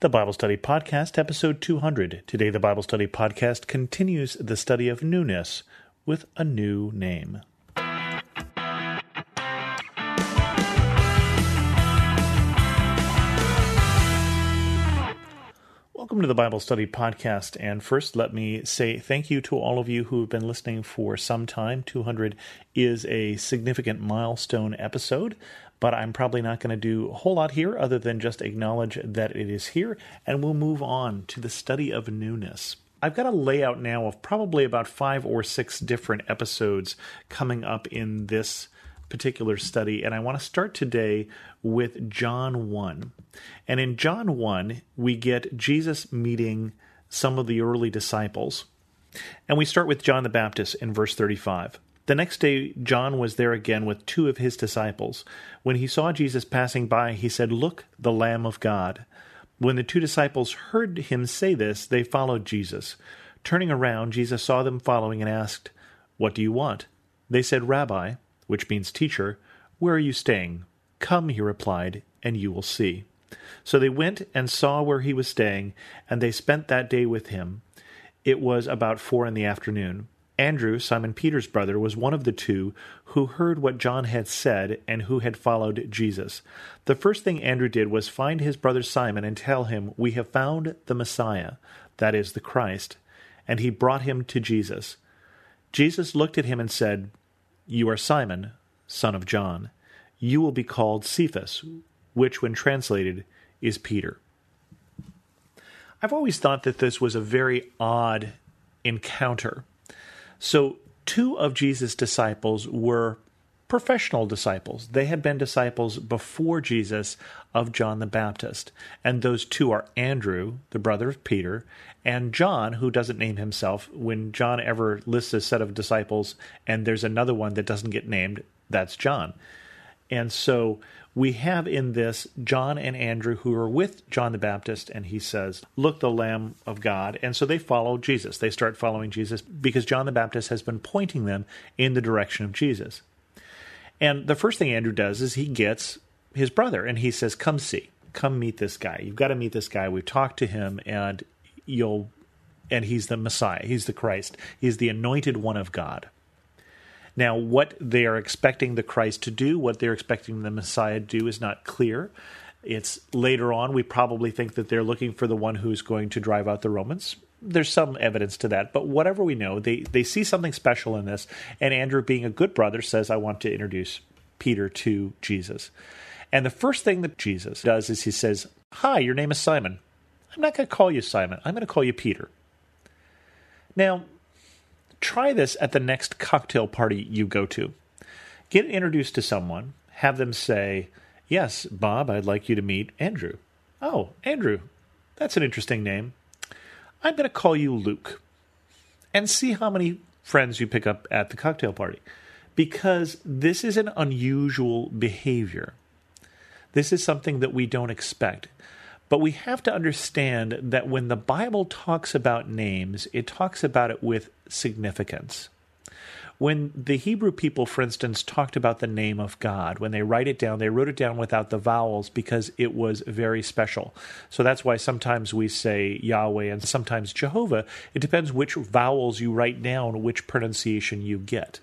The Bible Study Podcast, episode 200. Today, the Bible Study Podcast continues the study of newness with a new name. Welcome to the Bible Study Podcast. And first, let me say thank you to all of you who have been listening for some time. 200 is a significant milestone episode but I'm probably not going to do a whole lot here other than just acknowledge that it is here, and we'll move on to the study of newness. I've got a layout now of probably about five or six different episodes coming up in this particular study, and I want to start today with John 1. And in John 1, we get Jesus meeting some of the early disciples. And we start with John the Baptist in verse 35. The next day, John was there again with two of his disciples. When he saw Jesus passing by, he said, Look, the Lamb of God. When the two disciples heard him say this, they followed Jesus. Turning around, Jesus saw them following and asked, What do you want? They said, Rabbi, which means teacher, where are you staying? Come, he replied, and you will see. So they went and saw where he was staying, and they spent that day with him. It was about four in the afternoon. Andrew, Simon Peter's brother, was one of the two who heard what John had said and who had followed Jesus. The first thing Andrew did was find his brother Simon and tell him, We have found the Messiah, that is, the Christ. And he brought him to Jesus. Jesus looked at him and said, You are Simon, son of John. You will be called Cephas, which, when translated, is Peter. I've always thought that this was a very odd encounter so, two of Jesus' disciples were professional disciples. They had been disciples before Jesus of John the Baptist. And those two are Andrew, the brother of Peter, and John, who doesn't name himself. When John ever lists a set of disciples and there's another one that doesn't get named, that's John. And so we have in this John and Andrew who are with John the Baptist, and he says, Look, the Lamb of God. And so they follow Jesus. They start following Jesus because John the Baptist has been pointing them in the direction of Jesus. And the first thing Andrew does is he gets his brother and he says, Come see, come meet this guy. You've got to meet this guy. We've talked to him, and you'll. And he's the Messiah. He's the Christ. He's the anointed one of God. Now, what they are expecting the Christ to do, what they're expecting the Messiah to do, is not clear. It's later on, we probably think that they're looking for the one who's going to drive out the Romans. There's some evidence to that, but whatever we know, they, they see something special in this. And Andrew, being a good brother, says, I want to introduce Peter to Jesus. And the first thing that Jesus does is he says, Hi, your name is Simon. I'm not going to call you Simon, I'm going to call you Peter. Now, try this at the next cocktail party you go to. Get introduced to someone, have them say, Yes, Bob, I'd like you to meet Andrew. Oh, Andrew, that's an interesting name. I'm going to call you Luke. And see how many friends you pick up at the cocktail party. Because this is an unusual behavior. This is something that we don't expect. But we have to understand that when the Bible talks about names, it talks about it with significance. When the Hebrew people, for instance, talked about the name of God, when they write it down, they wrote it down without the vowels because it was very special. So that's why sometimes we say Yahweh and sometimes Jehovah. It depends which vowels you write down, which pronunciation you get.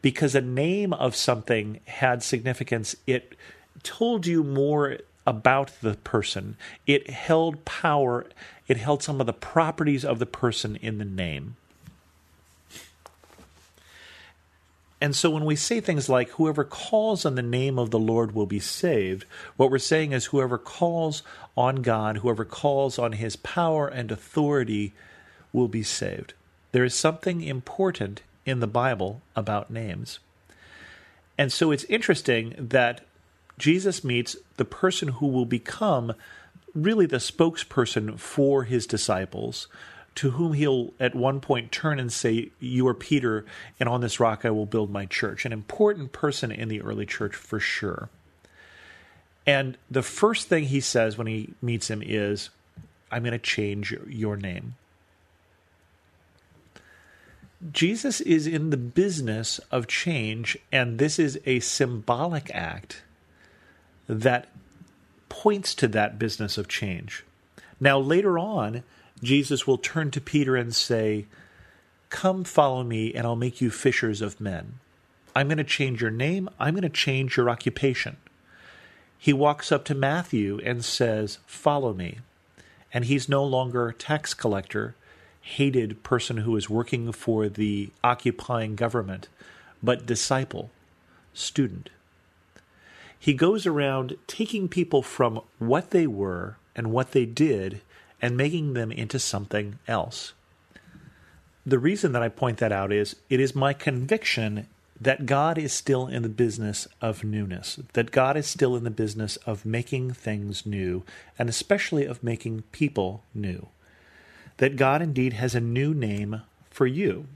Because a name of something had significance, it told you more about the person. It held power, it held some of the properties of the person in the name. And so when we say things like, whoever calls on the name of the Lord will be saved, what we're saying is, whoever calls on God, whoever calls on his power and authority will be saved. There is something important in the Bible about names. And so it's interesting that Jesus meets the person who will become really the spokesperson for his disciples, to whom he'll at one point turn and say, You are Peter, and on this rock I will build my church. An important person in the early church for sure. And the first thing he says when he meets him is, I'm going to change your name. Jesus is in the business of change, and this is a symbolic act that points to that business of change. Now, later on, Jesus will turn to Peter and say, Come follow me, and I'll make you fishers of men. I'm going to change your name, I'm going to change your occupation. He walks up to Matthew and says, Follow me. And he's no longer tax collector, hated person who is working for the occupying government, but disciple, student. He goes around taking people from what they were and what they did and making them into something else. The reason that I point that out is it is my conviction that God is still in the business of newness, that God is still in the business of making things new, and especially of making people new. That God indeed has a new name for you.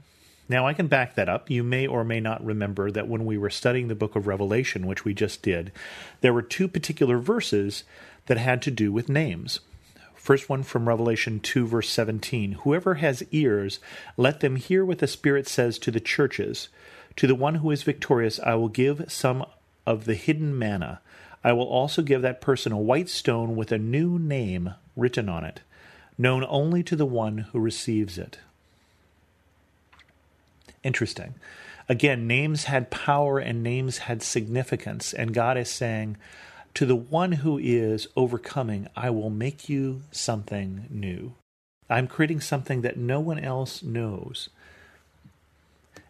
Now, I can back that up. You may or may not remember that when we were studying the book of Revelation, which we just did, there were two particular verses that had to do with names. First one from Revelation 2, verse 17 Whoever has ears, let them hear what the Spirit says to the churches. To the one who is victorious, I will give some of the hidden manna. I will also give that person a white stone with a new name written on it, known only to the one who receives it. Interesting. Again, names had power and names had significance, and God is saying, to the one who is overcoming, I will make you something new. I'm creating something that no one else knows.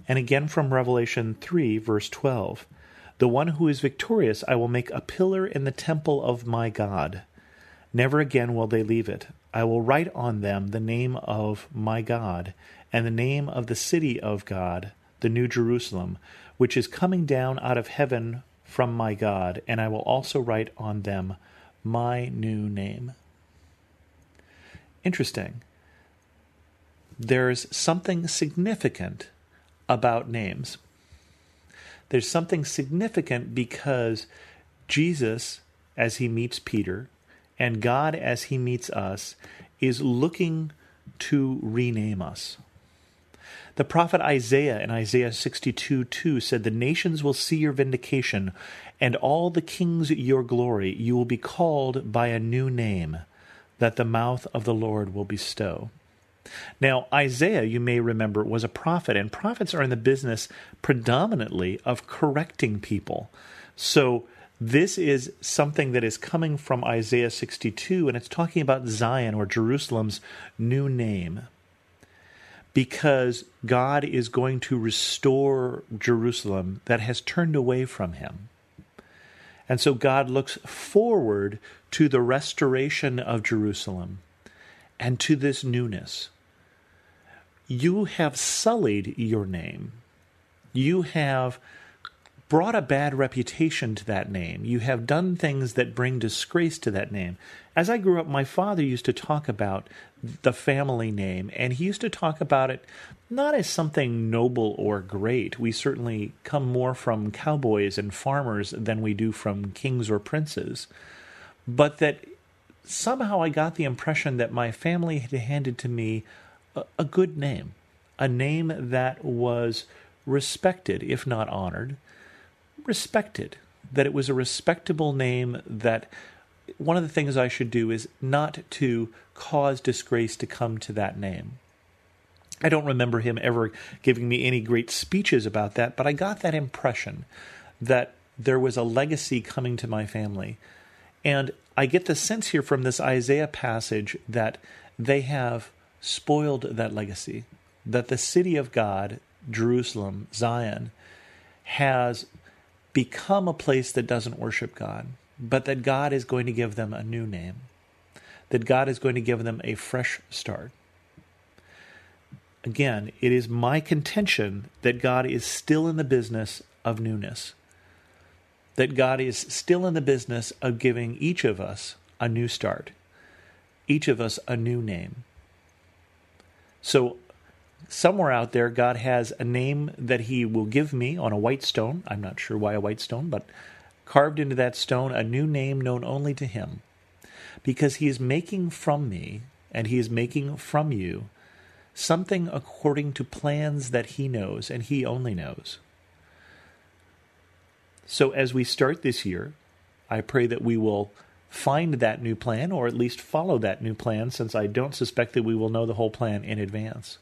And again from Revelation 3, verse 12 The one who is victorious, I will make a pillar in the temple of my God. Never again will they leave it. I will write on them the name of my God, and the name of the city of God, the New Jerusalem, which is coming down out of heaven from my God, and I will also write on them my new name. Interesting. There's something significant about names. There's something significant because Jesus, as he meets Peter, and God, as he meets us, is looking to rename us. The prophet Isaiah in Isaiah 62 2 said, The nations will see your vindication, and all the kings your glory. You will be called by a new name that the mouth of the Lord will bestow. Now, Isaiah, you may remember, was a prophet, and prophets are in the business predominantly of correcting people. So, this is something that is coming from Isaiah 62, and it's talking about Zion or Jerusalem's new name because God is going to restore Jerusalem that has turned away from him. And so God looks forward to the restoration of Jerusalem and to this newness. You have sullied your name. You have brought a bad reputation to that name. You have done things that bring disgrace to that name. As I grew up, my father used to talk about the family name, and he used to talk about it not as something noble or great. We certainly come more from cowboys and farmers than we do from kings or princes, but that somehow I got the impression that my family had handed to me a, a good name, a name that was respected, if not honored, respected, that it was a respectable name that one of the things I should do is not to cause disgrace to come to that name. I don't remember him ever giving me any great speeches about that, but I got that impression that there was a legacy coming to my family. And I get the sense here from this Isaiah passage that they have spoiled that legacy, that the city of God, Jerusalem, Zion, has become a place that doesn't worship God, but that God is going to give them a new name, that God is going to give them a fresh start. Again, it is my contention that God is still in the business of newness, that God is still in the business of giving each of us a new start, each of us a new name. So somewhere out there, God has a name that He will give me on a white stone. I'm not sure why a white stone, but carved into that stone a new name known only to Him. Because He is making from me, and He is making from you, something according to plans that He knows, and He only knows. So as we start this year, I pray that we will find that new plan, or at least follow that new plan, since I don't suspect that we will know the whole plan in advance,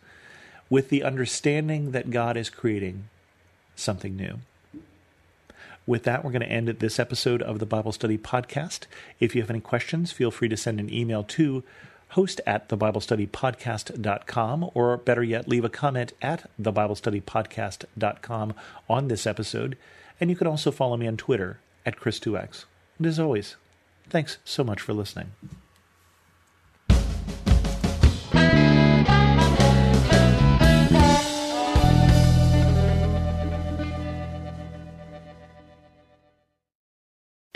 with the understanding that God is creating something new. With that, we're going to end this episode of the Bible Study Podcast. If you have any questions, feel free to send an email to host at thebiblestudypodcast.com, or better yet, leave a comment at thebiblestudypodcast.com on this episode. And you can also follow me on Twitter at Chris2X. And as always, thanks so much for listening.